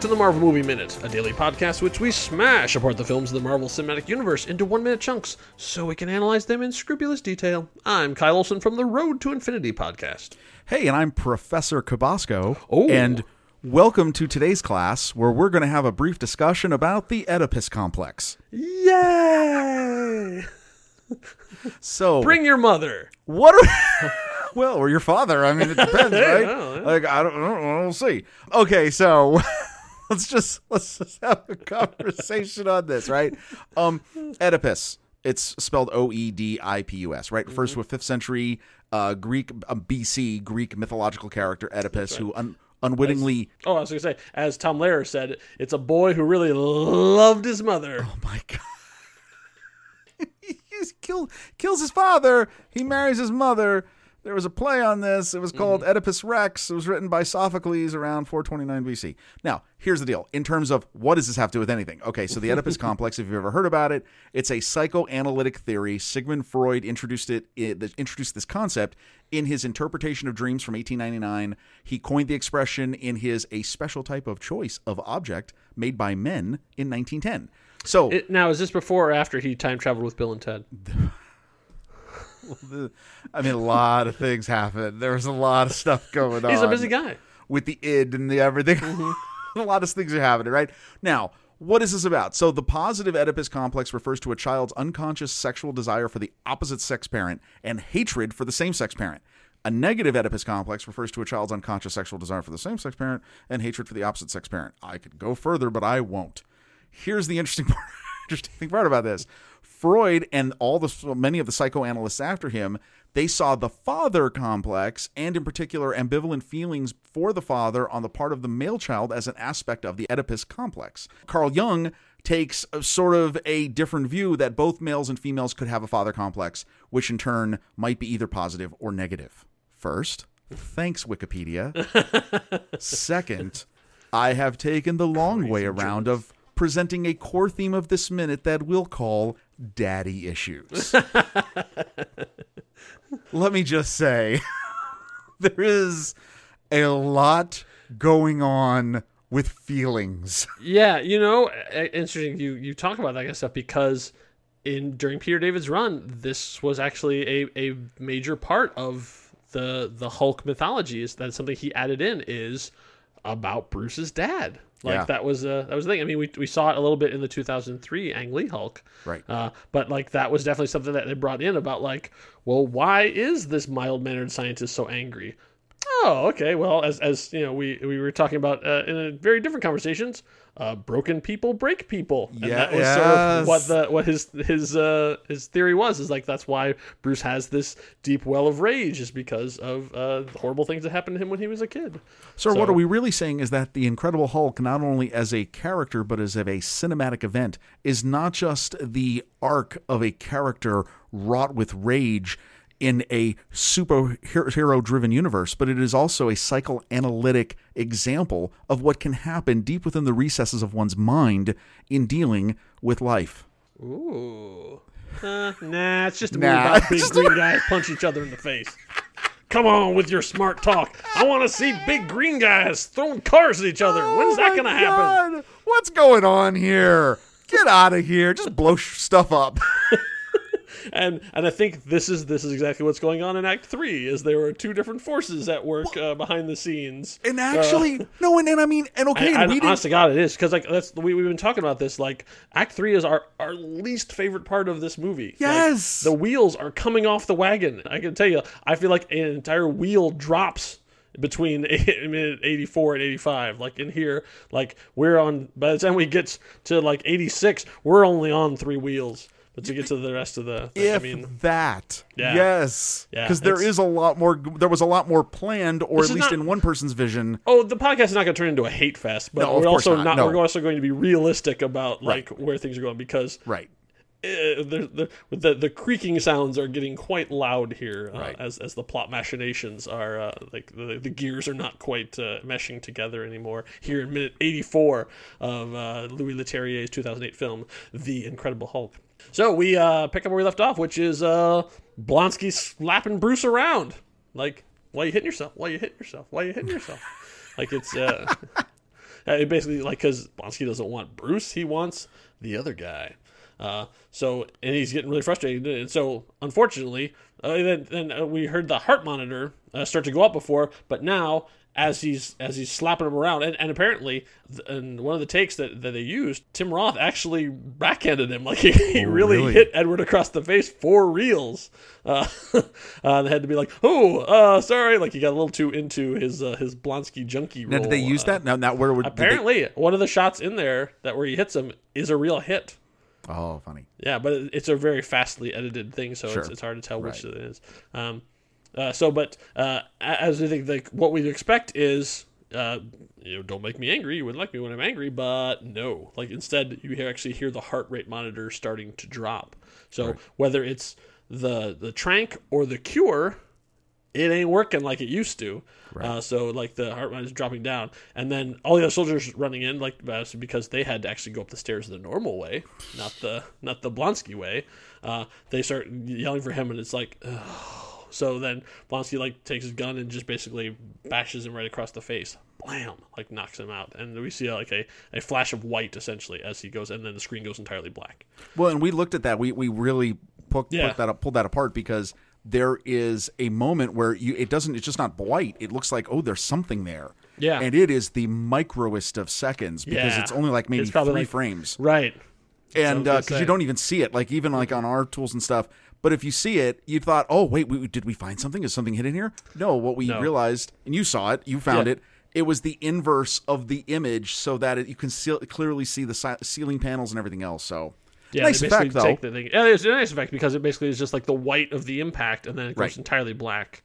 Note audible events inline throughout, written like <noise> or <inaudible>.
to the Marvel Movie Minute, a daily podcast which we smash apart the films of the Marvel Cinematic Universe into one minute chunks so we can analyze them in scrupulous detail. I'm Kyle Olson from the Road to Infinity podcast. Hey, and I'm Professor Cabasco. Oh. And welcome to today's class where we're going to have a brief discussion about the Oedipus complex. Yay! <laughs> So, Bring your mother. what are. <laughs> well, or your father. I mean, it depends, <laughs> right? Yeah, yeah. Like, I don't, I don't know. We'll see. Okay, so. Let's just let's just have a conversation on this, right? Um, Oedipus. It's spelled O E D I P U S, right? Refers to a fifth century uh, Greek uh, BC Greek mythological character Oedipus who un- unwittingly Oh, I was going to say, as Tom Lehrer said, it's a boy who really loved his mother. Oh my god. <laughs> he killed kills his father. He marries his mother. There was a play on this. It was called mm-hmm. Oedipus Rex. It was written by Sophocles around 429 BC. Now, here's the deal. In terms of what does this have to do with anything? Okay, so the Oedipus <laughs> complex, if you've ever heard about it, it's a psychoanalytic theory. Sigmund Freud introduced it, it introduced this concept in his interpretation of dreams from 1899. He coined the expression in his A Special Type of Choice of Object made by Men in 1910. So It, now, is this before or after he time traveled with Bill and Ted? <laughs> <laughs> I mean, a lot of things happened. There was a lot of stuff going on. He's a busy guy. with the id and the everything. Mm-hmm. <laughs> a lot of things are happening, right? Now, what is this about? So, the positive Oedipus complex refers to a child's unconscious sexual desire for the opposite sex parent and hatred for the same sex parent. A negative Oedipus complex refers to a child's unconscious sexual desire for the same sex parent and hatred for the opposite sex parent. I could go further, but I won't. Here's the interesting <laughs> part, interesting part about this. Freud and all the many of the psychoanalysts after him, they saw the father complex and in particular ambivalent feelings for the father on the part of the male child as an aspect of the Oedipus complex. Carl Jung takes a sort of a different view that both males and females could have a father complex, which in turn might be either positive or negative. First, thanks Wikipedia. <laughs> Second, I have taken the long way around of presenting a core theme of this minute that we'll call daddy issues. <laughs> Let me just say <laughs> there is a lot going on with feelings. <laughs> Yeah, you know, interesting. You you talk about that kind of stuff because in during Peter David's run, this was actually a, a major part of the the Hulk mythology. Is that something he added in is about Bruce's dad. Like Yeah. that was uh, that was the thing. I mean, we, we saw it a little bit in the 2003 Ang Lee Hulk, Right. Uh, but like that was definitely something that they brought in about like, well, why is this mild mannered scientist so angry? Oh, okay. Well, as as you know, we we were talking about uh, in a very different conversations. Uh, broken people break people, and that was sort of what the what his his uh, his theory was. Is like that's why Bruce has this deep well of rage, is because of uh, the horrible things that happened to him when he was a kid. So, what are we really saying is that the Incredible Hulk, not only as a character but as of a cinematic event, is not just the arc of a character wrought with rage in a superhero driven universe, but it is also a psychoanalytic example of what can happen deep within the recesses of one's mind in dealing with life. Ooh. Uh, nah, it's just a Nah, movie about big <laughs> green guys punch each other in the face. Come on with your smart talk. I want to see big green guys throwing cars at each other. When's that Oh going to happen? What's going on here? Get out of here. Just blow stuff up. <laughs> And and I think this is this is exactly what's going on in Act Three. Is there were two different forces at work uh, behind the scenes. And actually, no, and, and I mean, and okay, I, and we didn't. honest to God, it is because like that's we we've been talking about this. Like Act Three is our our least favorite part of this movie. Like, Yes. the wheels are coming off the wagon. I can tell you, I feel like an entire wheel drops between <laughs> 84 and 85 like in here like we're on by the time we get to like 86 we're only on three wheels but to get to the rest of the thing, if i mean that, Yeah. yes, because there it's- is a lot more. There was a lot more planned, or at least not- in one person's vision. Oh, the podcast is not going to turn into a hate fest, but No, we're also not, not. no. We're also going to be realistic about like where things are going because Right. uh, the, the the the creaking sounds are getting quite loud here uh, Right. as as the plot machinations are uh, like the, the gears are not quite uh, meshing together anymore here in minute 84 of uh, Louis Leterrier's 2008 film The Incredible Hulk. So we uh, pick up where we left off, which is uh, Blonsky slapping Bruce around like why you hitting yourself? Why you hitting yourself? Why you hitting yourself? <laughs> like it's uh, <laughs> Uh, basically, like because Blonsky doesn't want Bruce, he wants the other guy. Uh, so and he's getting really frustrated, and so unfortunately, uh, then, then uh, we heard the heart monitor uh, start to go up before, but now as he's as he's slapping him around, and, and apparently, in one of the takes that, that they used, Tim Roth actually backhanded him, <laughs> like he, he really, really? hit Edward across the face for reals. Uh, <laughs> uh, they had to be like, oh, uh, sorry, like he got a little too into his uh, his Blonsky junkie Now, role. did they use Uh, that? Now, now where would did they- Apparently, one of the shots in there that where he hits him is a real hit. oh, funny. Yeah, but it's a very fastly edited thing, so Sure. it's, it's hard to tell which it is. Um, uh, so, but uh, as I think, like what we'd expect is, uh, you know, don't make me angry. You wouldn't like me when I'm angry, but no. Like instead, you actually hear the heart rate monitor starting to drop. So whether it's the the trank or the cure, it ain't working like it used to. Uh, so like the heart rate is dropping down, and then all the other soldiers running in, like uh, because they had to actually go up the stairs the normal way, not the not the Blonsky way. Uh, they start yelling for him, and it's like, Ugh. So then Blonsky like takes his gun and just basically bashes him right across the face. Blam! Like knocks him out, and we see like a, a flash of white essentially as he goes, and then the screen goes entirely black. Well, and we looked at that. We we really put, Yeah. put that up, pulled that apart because there is a moment where you it doesn't it's just not white. It looks like oh, there's something there. Yeah. and it is the microest of seconds because Yeah. it's only like maybe three like- frames, Right. and because uh, say. you don't even see it, like even like on our tools and stuff. But if you see it, you thought, oh wait, we, did we find something? Is something hidden here? No, what we No. realized, and you saw it, you found Yeah. it. It was the inverse of the image, so that it, you can see, clearly see the si- ceiling panels and everything else. So Yeah, nice effect though. take the thing. Yeah, it's a nice effect because it basically is just like the white of the impact, and then it goes Right. entirely black.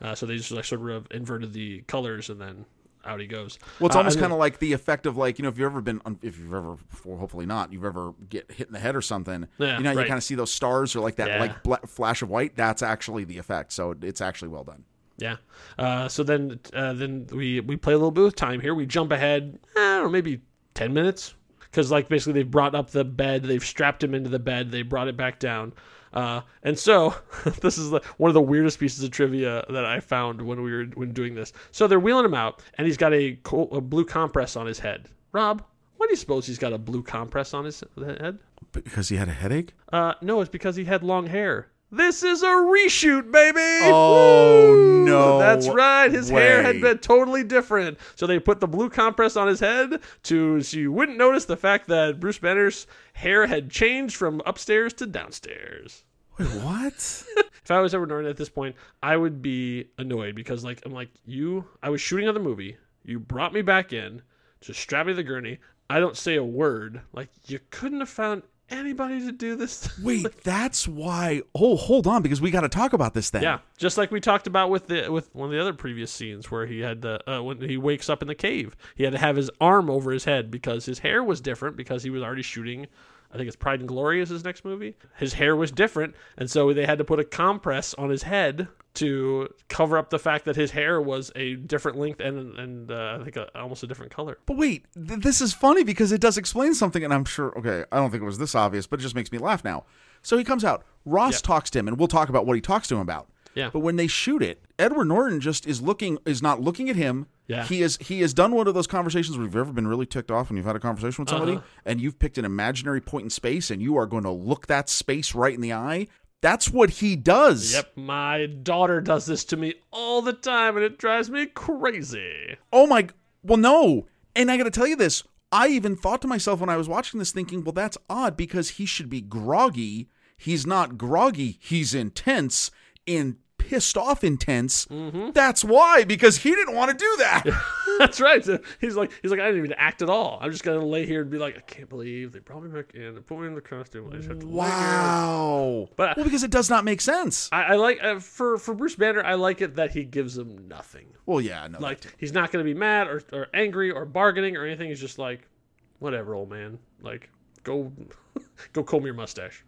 Uh, so they just like sort of inverted the colors, and then out he goes. Well, it's Uh, almost and kind of like the effect of like you know if you've ever been if you've ever well, hopefully not you've ever get hit in the head or something. Yeah, you know you kind of see those stars or like that Yeah. like bla- flash of white. That's actually the effect. So it's actually well done. Yeah. Uh, so then, uh, then we we play a little bit with time here. We jump ahead, I don't maybe ten minutes, because like basically they've brought up the bed, they've strapped him into the bed, they brought it back down, uh, and so <laughs> this is the, one of the weirdest pieces of trivia that I found when we were when doing this. So they're wheeling him out, and he's got a, co- a blue compress on his head. Rob, why do you suppose he's got a blue compress on his head? Because he had a headache. Uh, no, it's because he had long hair. This is a reshoot, baby. Oh, Woo! no That's right. His hair had been totally different. So they put the blue compress on his head to so you wouldn't notice the fact that Bruce Banner's hair had changed from upstairs to downstairs. Wait, what? <laughs> If I was ever Norton at this point, I would be annoyed because like I'm like you. I was shooting on the movie. You brought me back in to strap me to the gurney. I don't say a word. Like you couldn't have found anybody to do this. <laughs> Wait, that's why. Oh, hold on, because we got to talk about this then. Yeah, just like we talked about with the with one of the other previous scenes where he had the uh, when he wakes up in the cave, he had to have his arm over his head because his hair was different because he was already shooting. I think it's Pride and Glory is his next movie. His hair was different, and so they had to put a compress on his head to cover up the fact that his hair was a different length and and uh, I think a, almost a different color. But wait, th- this is funny because it does explain something, and I'm sure. Okay, I don't think it was this obvious, but it just makes me laugh now. So he comes out. Ross Yeah. talks to him, and we'll talk about what he talks to him about. Yeah. But when they shoot it, Edward Norton just is looking is not looking at him. Yeah. He is he has done one of those conversations where you've ever been really ticked off when you've had a conversation with somebody Uh-huh. and you've picked an imaginary point in space and you are going to look that space right in the eye. That's what he does. Yep, my daughter does this to me all the time, and it drives me crazy. Oh my well no. And I got to tell you this, I even thought to myself when I was watching this thinking, well that's odd because he should be groggy. He's not groggy, he's intense and pissed off intense. Mm-hmm. That's why because he didn't want to do that. <laughs> That's right. So he's like, he's like, I didn't even act at all. I'm just gonna lay here and be like, I can't believe they brought me back in and put me in the costume. I just have to. Wow. But- well because it does not make sense. I, I like uh, for for Bruce Banner. I like it that he gives him nothing. Well yeah, no. Like he's not gonna be mad or, or angry or bargaining or anything. He's just like, whatever, old man. Like, go <laughs> go comb your mustache.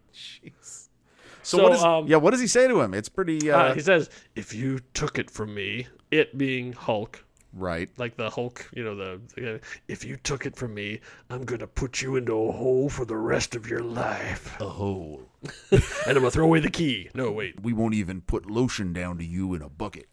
So, so, what is um, Yeah, what does he say to him? It's pretty uh, Uh, he says, if you took it from me, it being Hulk, right. like the Hulk, you know, the, the if you took it from me, I'm gonna put you into a hole for the rest of your life. A hole. <laughs> and I'm gonna throw away the key. No, wait. We won't even put lotion down to you in a bucket.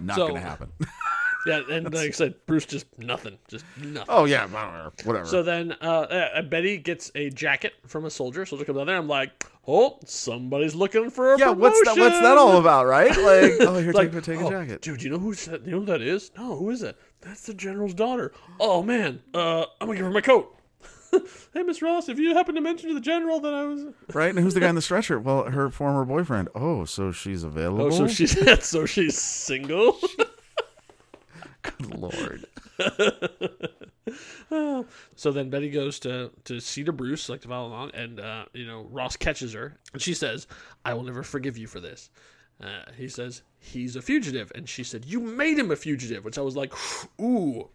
Not So- going to happen. <laughs> Yeah, and like I said, Bruce just nothing, just nothing. Oh yeah, I don't know, whatever. So then uh, uh, Betty gets a jacket from a soldier. Soldier comes out there. I'm like, oh, somebody's looking for a yeah, what's that? What's that all about, right? Like, <laughs> oh, here, Like, take, take a oh, jacket. dude. You know who's that? You know who that is? No, who is that? That's the general's daughter. Oh man, uh, I'm gonna give her my coat. <laughs> hey, Miss Ross, if you happen to mention to the general that I was, <laughs> Right? And who's the guy in the stretcher? Well, her former boyfriend. Oh, so she's available. oh, so she's so she's single. <laughs> Good lord. <laughs> So then Betty goes to to see to Bruce, like to follow along, and uh, you know Ross catches her, and she says, "I will never forgive you for this." Uh, he says he's a fugitive, and she said, "You made him a fugitive," which I was like, "Ooh,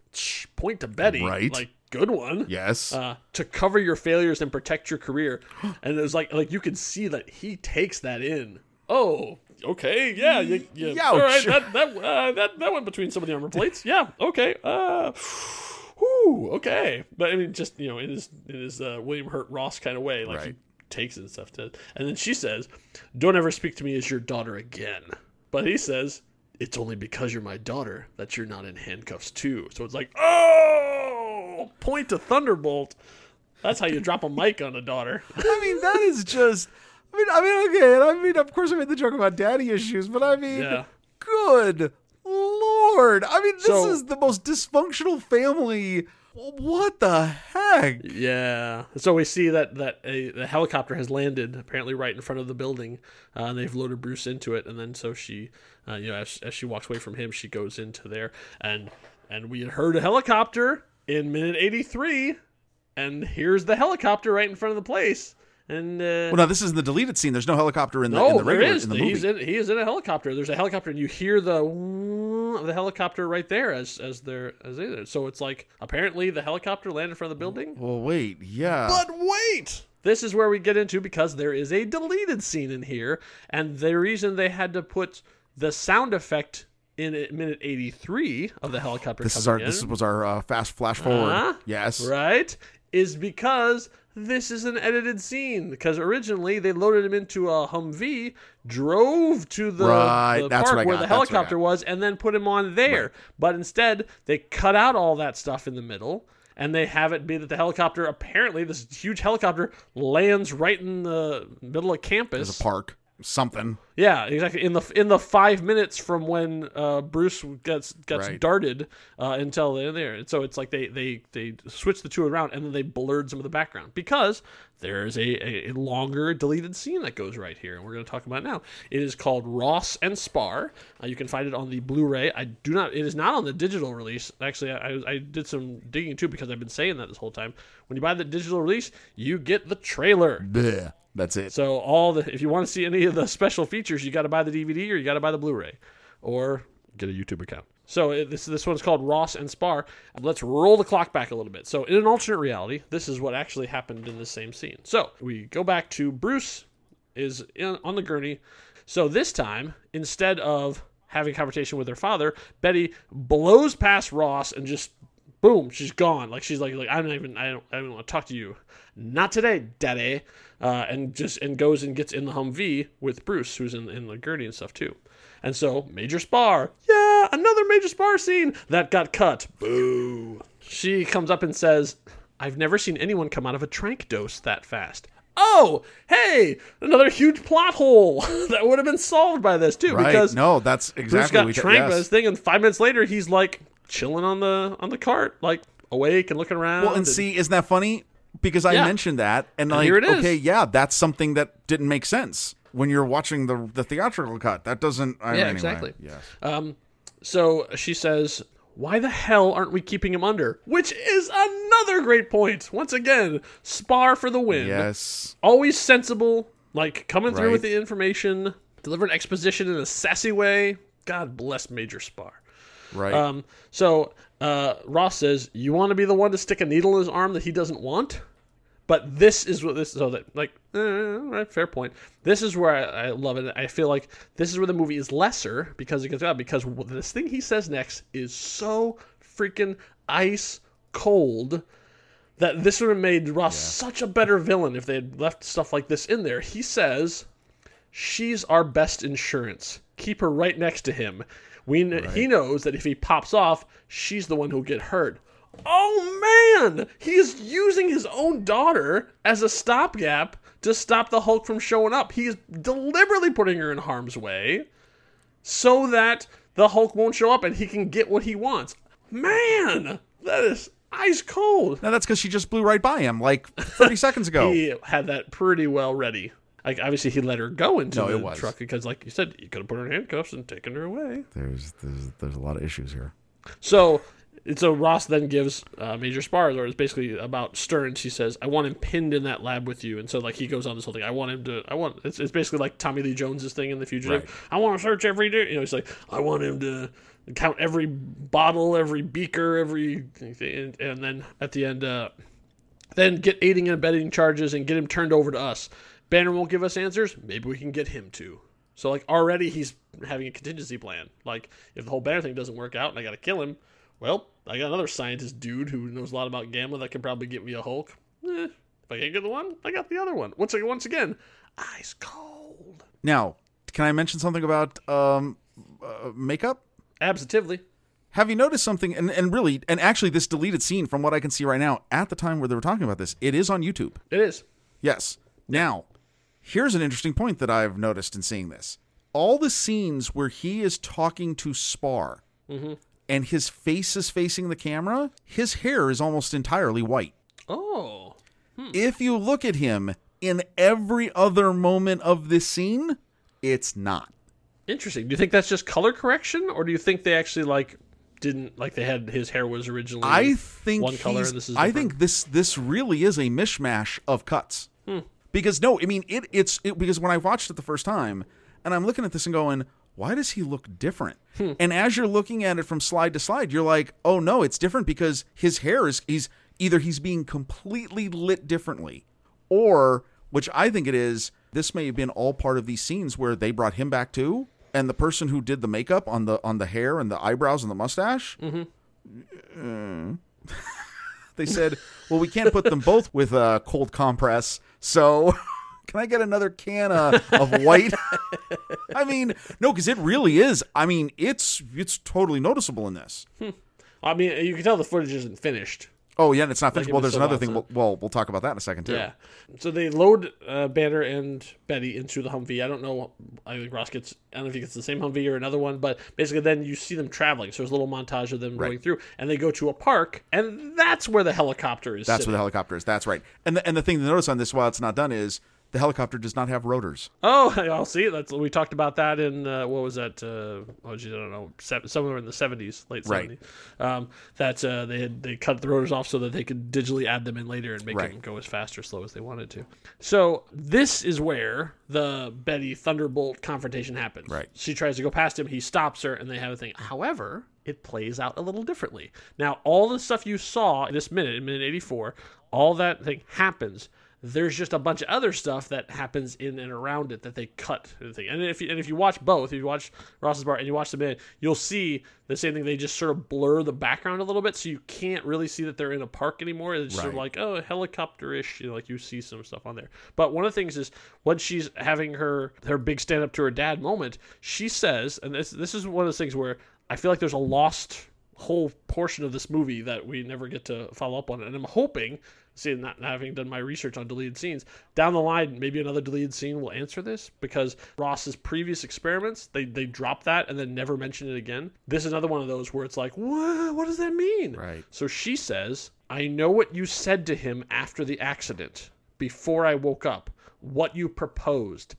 point to Betty, Right. Like good one." Yes. Uh, to cover your failures and protect your career, <gasps> and it was like like you can see that he takes that in. Oh, okay, yeah, Youch. all right, that that uh, that that went between some of the armor plates. Yeah, okay. Uh, whew, okay, but I mean, just you know, in his in his uh, William Hurt Ross kind of way, like he takes it and stuff. To, and then she says, "Don't ever speak to me as your daughter again." But he says, "It's only because you're my daughter that you're not in handcuffs too." So it's like, oh, point to Thunderbolt. That's how you drop a mic on a daughter. I mean, that is just. I mean, I mean, okay, I mean, of course, I made the joke about daddy issues, but I mean, Yeah. good lord! I mean, this So- is the most dysfunctional family. What the heck? Yeah. So we see that that a the helicopter has landed apparently right in front of the building. Uh, and they've loaded Bruce into it, and then so she, uh, you know, as, as she walks away from him, she goes into there, and and we had heard a helicopter in minute eighty three, and here's the helicopter right in front of the place, and uh, Well, no, this is in the deleted scene. There's no helicopter in the, no, in the there regular is. in the He's in. He is in a helicopter. There's a helicopter, and you hear the of the helicopter right there as as they're as they so it's like apparently the helicopter landed in front of the building. well, wait, yeah. But wait! This is where we get into because there is a deleted scene in here, and the reason they had to put the sound effect in at minute 83 of the helicopter this is coming our in, this was our uh, fast flash forward. Uh-huh. Yes. right? Is because this is an edited scene. Because originally they loaded him into a Humvee, drove to the, Right, the park where the that's what I helicopter was, and then put him on there. But instead, they cut out all that stuff in the middle. And they have it be that the helicopter, apparently, this huge helicopter lands right in the middle of campus. There's a park. Something. Yeah, exactly. In the in the five minutes from when uh, Bruce gets gets Right. darted uh, until they're there, and so it's like they they they switch the two around, and then they blurred some of the background because there's a, a, a longer deleted scene that goes right here, and we're going to talk about it now. It is called Ross and Sparr. Uh, you can find it on the Blu-ray. I do not. It is not on the digital release. Actually, I, I did some digging too because I've been saying that this whole time. When you buy the digital release, you get the trailer. Bleh. That's it. So all the if you want to see any of the special features, you got to buy the DVD or you got to buy the Blu-ray, or get a YouTube account. So this this one's called Ross and Sparr. Let's roll the clock back a little bit. So in an alternate reality, this is what actually happened in the same scene. So we go back to Bruce is in, on the gurney. So this time, instead of having a conversation with her father, Betty blows past Ross and just boom, she's gone. Like she's like, like I don't even, I don't, I don't want to talk to you. Not today, Daddy. Uh, and just and goes and gets in the Humvee with Bruce, who's in in the gurney and stuff too. And so Major Sparr, yeah, another Major Sparr scene that got cut. Boo. She comes up and says, "I've never seen anyone come out of a trank dose that fast." Oh, hey, another huge plot hole <laughs> that would have been solved by this too, right. because no, that's exactly Bruce got we tranked by yes. this thing, and five minutes later, he's like chilling on the on the cart, like awake and looking around. Well, and see, isn't that funny? Because I Yeah. mentioned that, and like, it is. okay, yeah, that's something that didn't make sense when you're watching the the theatrical cut. That doesn't. I, Yeah, anyway, exactly. Yes. Um, so she says, "Why the hell aren't we keeping him under?" Which is another great point. Once again, Sparr for the win. Yes. Always sensible, like coming through Right. with the information, delivering exposition in a sassy way. God bless Major Sparr. Right. Um, so uh, Ross says, "You want to be the one to stick a needle in his arm that he doesn't want." But this is what this so that like eh, right, fair point. This is where I, I love it. I feel like this is where the movie is lesser because it gets out because this thing he says next is so freaking ice cold that this would have made Ross such a better villain if they had left stuff like this in there. He says, "She's our best insurance. Keep her right next to him. We kn- he knows that if he pops off, she's the one who'll get hurt. Oh man, he is using his own daughter as a stopgap to stop the Hulk from showing up. He is deliberately putting her in harm's way so that the Hulk won't show up and he can get what he wants. Man, that is ice cold. Now that's because she just blew right by him like 30 <laughs> seconds ago. He had that pretty well ready. Like obviously he let her go into No, the it was. truck because, like you said, you could have put her in handcuffs and taken her away. There's there's there's a lot of issues here. So, so Ross then gives uh, Major Sparr's orders basically about Sterns. He says, "I want him pinned in that lab with you." And so, like, he goes on this whole thing. I want him to. I want. It's, it's basically like Tommy Lee Jones's thing in the fugitive. Right. I want to search every day. You know, he's like, I want him to count every bottle, every beaker, every, and, and then at the end, uh, then get aiding and abetting charges and get him turned over to us. Banner won't give us answers. Maybe we can get him to. So like already he's having a contingency plan. Like if the whole Banner thing doesn't work out and I got to kill him, well, I got another scientist dude who knows a lot about Gamma that can probably get me a Hulk. Eh, if I can't get the one, I got the other one. Once once again, ice cold. Now, can I mention something about um, uh, makeup? Absolutely. Have you noticed something? And, and really, and actually, this deleted scene, from what I can see right now, at the time where they were talking about this, it is on YouTube. It is. Yes. Now, here's an interesting point that I've noticed in seeing this. All the scenes where he is talking to Sparr mm-hmm. and his face is facing the camera, his hair is almost entirely white. Oh. Hmm. If you look at him in every other moment of this scene, it's not. Interesting. Do you think that's just color correction, or do you think they actually like didn't like they had his hair was originally I think one color and this is I think this this really is a mishmash of cuts. Because no, I mean it it's it, because when I watched it the first time and I'm looking at this and going, why does he look different? Hmm. And as you're looking at it from slide to slide, you're like, oh no, it's different because his hair is he's either he's being completely lit differently or which I think it is, this may have been all part of these scenes where they brought him back too. And the person who did the makeup on the on the hair and the eyebrows and the mustache, mm-hmm. uh, <laughs> they said, "Well, we can't put them both with a cold compress, so <laughs> can I get another can of, of white?" I mean, no, because it really is. I mean, it's it's totally noticeable in this. Hmm. I mean, you can tell the footage isn't finished. Oh yeah, and it's not finished. well, there's another thing. We'll, well, we'll talk about that in a second too. Yeah. So they load uh, Banner and Betty into the Humvee. I don't know. I think Ross gets. I don't know if he gets the same Humvee or another one, but basically, then you see them traveling. So there's a little montage of them going through, and they go to a park, and that's where the helicopter is. That's sitting. where the helicopter is. That's right. And the, and the thing to notice on this, while it's not done, is the helicopter does not have rotors. Oh, <laughs> I'll see. That's we talked about that in uh, what was that? Uh, oh, geez, I don't know. Se- somewhere in the seventies, late Right. seventies. Um, that uh, they had they cut the rotors off so that they could digitally add them in later and make Right. them go as fast or slow as they wanted to. So this is where the Betty Thunderbolt confrontation happens. Right. She tries to go past him. He stops her, and they have a thing. However, it plays out a little differently. Now, all the stuff you saw in this minute, in minute eighty four, all that thing happens there's just a bunch of other stuff that happens in and around it that they cut and thing. And if you, and if you watch both, if you watch Ross's bar and you watch the minute, you'll see the same thing. They just sort of blur the background a little bit, so you can't really see that they're in a park anymore. It's sort of like oh helicopter-ish, you know, like you see some stuff on there. But one of the things is when she's having her her big stand up to her dad moment, she says, and this this is one of those things where I feel like there's a lost whole portion of this movie that we never get to follow up on. And I'm hoping, seeing not having done my research on deleted scenes, down the line, maybe another deleted scene will answer this because Ross's previous experiments, they, they dropped that and then never mentioned it again. This is another one of those where it's like, what, what does that mean? Right. So she says, I know what you said to him after the accident, before I woke up, what you proposed.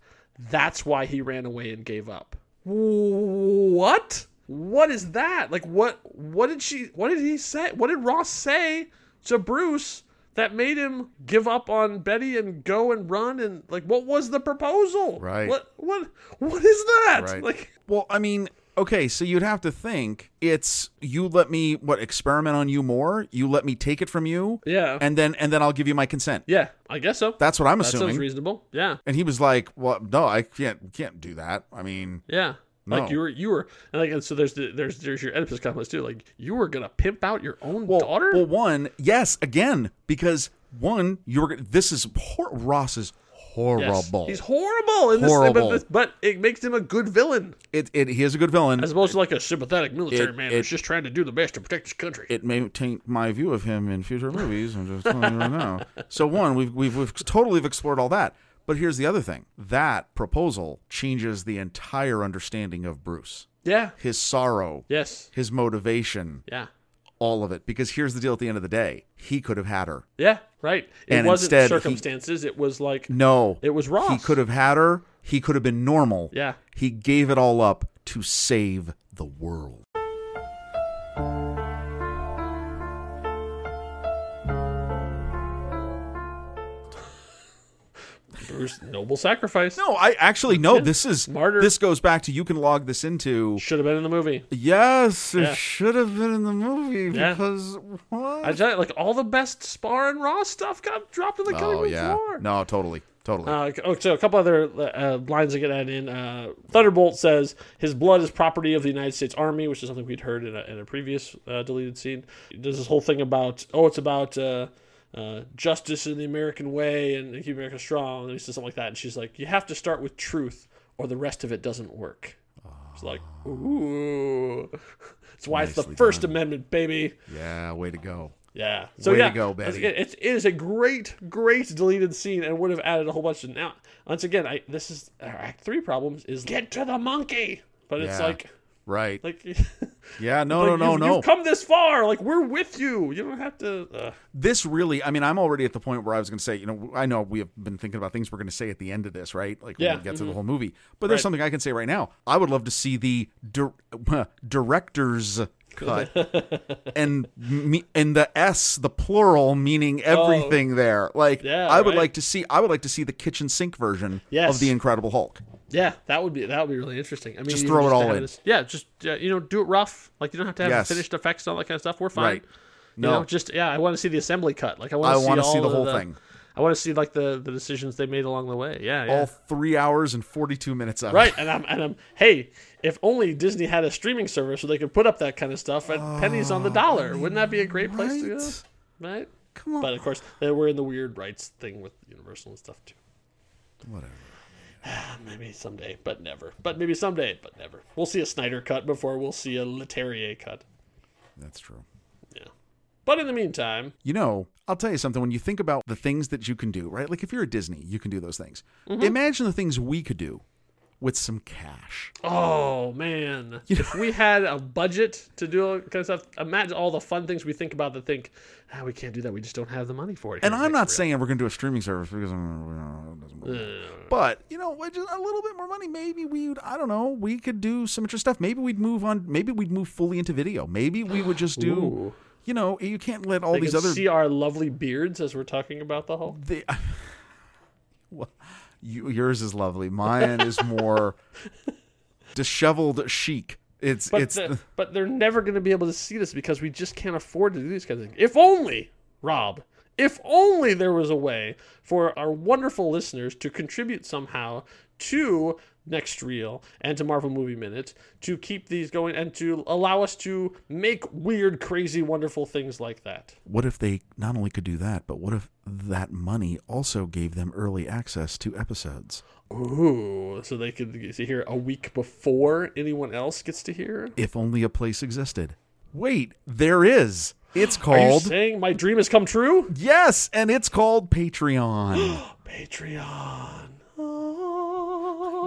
That's why he ran away and gave up. What? What is that? Like what what did she what did he say? What did Ross say to Bruce that made him give up on Betty and go and run and like what was the proposal? Right. What what what is that? Right. Like Well, I mean, okay, so you'd have to think it's you let me what experiment on you more, you let me take it from you, Yeah. and then and then I'll give you my consent. yeah, I guess so. That's what I'm that sounds assuming. reasonable. Yeah. and he was like, "Well, no, I can't can't do that. I mean, Yeah. Like you were, you were, and like, and so there's the, there's, there's your Oedipus complex too. Like you were gonna pimp out your own well, daughter. well, one, yes, again, because one, you were this is hor- Ross is horrible. He's horrible in this, Horrible. but, but it makes him a good villain it, it he is a good villain. as opposed to like a sympathetic military It- man it- who's just trying to do the best to protect his country. it may taint my view of him in future movies. I'm just telling you right now. So one, we've we've we've totally explored all that. But here's the other thing: that proposal changes the entire understanding of Bruce, yeah. his sorrow, Yes. his motivation, Yeah. all of it. Because here's the deal: at the end of the day, he could have had her. Yeah. Right. It And wasn't instead he- circumstances. it was like No, It was Ross. He could have had her. He could have been normal. Yeah. He gave it all up to save the world. Noble sacrifice. No, I actually no. This is Martyr. This goes back to you can log this into. Should have been in the movie. Yes, it Yeah. should have been in the movie Yeah. because what? I tell you, like all the best Sparr and Ross stuff got dropped on the cutting oh room yeah, floor. no, totally, totally. Uh, oh, so a couple other uh, lines that get added in. Uh, Thunderbolt says his blood is property of the United States Army, which is something we'd heard in a, in a previous uh, deleted scene. There's this whole thing about oh, it's about uh, justice in the American way and keep America strong. And he says something like that, and she's like, "You have to start with truth, or the rest of it doesn't work." It's like, ooh, <laughs> that's why it's the First done. Amendment, baby. yeah, way to go. Yeah. So Way to go, Betty. again, It, it is a great, great deleted scene, and would have added a whole bunch of now. Once again, I this is our Act Three problems is get to the monkey, but it's Yeah. like Right. like <laughs> yeah. No. like, no. No. No. You've come this far, like we're with you. You don't have to. Uh, this really i mean i'm already at the point where i was going to say you know i know we have been thinking about things we're going to say at the end of this right like Yeah, when we get to the whole movie but there's something i can say right now i would love to see the dir- <laughs> director's cut <laughs> and me, and the s the plural meaning everything there like Oh. Yeah, i would right. like to see i would like to see the kitchen sink version Yes. of the incredible hulk yeah, that would be that would be really interesting. I mean, Just throw it all in. this- yeah, just uh, you know, do it rough. Like you don't have to have Yes. finished effects and all that kind of stuff. We're fine. Right. You No. know, just yeah, I want to see the assembly cut. Like I want I to see all see the whole thing. I want to see like the the decisions they made along the way. Yeah, yeah. all three hours and 42 minutes of it. Right, and I'm and I'm hey, if only Disney had a streaming service so they could put up that kind of stuff at pennies on the dollar. Wouldn't that be a great place to go? Right? Right? come on But of course, they we're in the weird rights thing with Universal and stuff too. whatever Maybe someday, but never. But maybe someday, but never. We'll see a Snyder cut before we'll see a Leterrier cut. that's true Yeah. But in the meantime, You know, I'll tell you something. When you think about the things that you can do, right? Like if you're a Disney, you can do those things. Mm-hmm. Imagine the things we could do with some cash. oh man, <laughs> if we had a budget to do all kind of stuff, imagine all the fun things we think about that think, ah, we can't do that. We just don't have the money for it. And I'm not Next saying we're going to do a streaming service because it doesn't work. Uh, But you know, just a little bit more money, maybe we would. I don't know. We could do some interesting stuff. Maybe we'd move on. Maybe we'd move fully into video. Maybe we would just do. Ooh. You know, you can't let all They these other. see our lovely beards as we're talking about the whole. the, <laughs> well, you, yours is lovely. Mine is more <laughs> disheveled chic. It's But it's the- but they're never going to be able to see this because we just can't afford to do these kinds of things. If only, Rob, if only there was a way for our wonderful listeners to contribute somehow to Next Reel and to Marvel Movie Minute to keep these going and to allow us to make weird, crazy, wonderful things like that. What if they not only could do that, but what if that money also gave them early access to episodes? Ooh, so they could get to hear a week before anyone else gets to hear. If only a place existed. Wait, there is. It's Are you called saying my dream has come true? Yes, and it's called Patreon. <gasps> Patreon.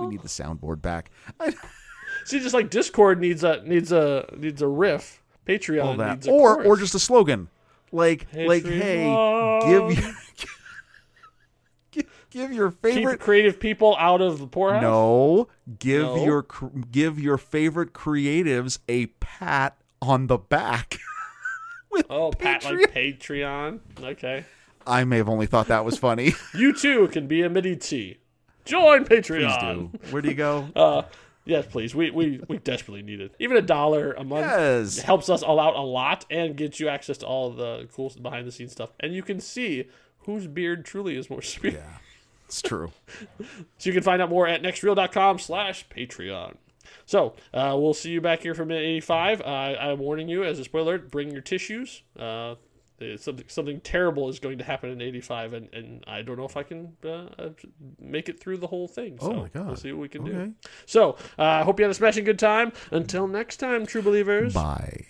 We need the soundboard back. I, <laughs> See, just like Discord needs a needs a needs a riff, Patreon needs a Or chorus. or just a slogan. Like like hey, give your <laughs> give, give your keep favorite creative people out of the poorhouse. No, give No? your give your favorite creatives a pat on the back. <laughs> With Oh, Pat Patreon. like Patreon. Okay, I may have only thought that was funny. you too can be a MIDI T. Join Please Patreon. do. Where do you go? <laughs> Uh, yes, please. We we we desperately need it. Even a dollar a month. yes. helps us all out a lot and gets you access to all the cool behind the scenes stuff. And you can see whose beard truly is more <laughs> spear. Yeah, it's true. <laughs> So you can find out more at nextreel.com slash Patreon. So uh, we'll see you back here for minute 85. Uh, I'm warning you, as a spoiler, bring your tissues. Uh, Something something terrible is going to happen in '85, and, and I don't know if I can uh, uh, make it through the whole thing. So Oh my God. We'll see what we can do. So I uh, hope you had a smashing good time. Until next time, true believers. Bye.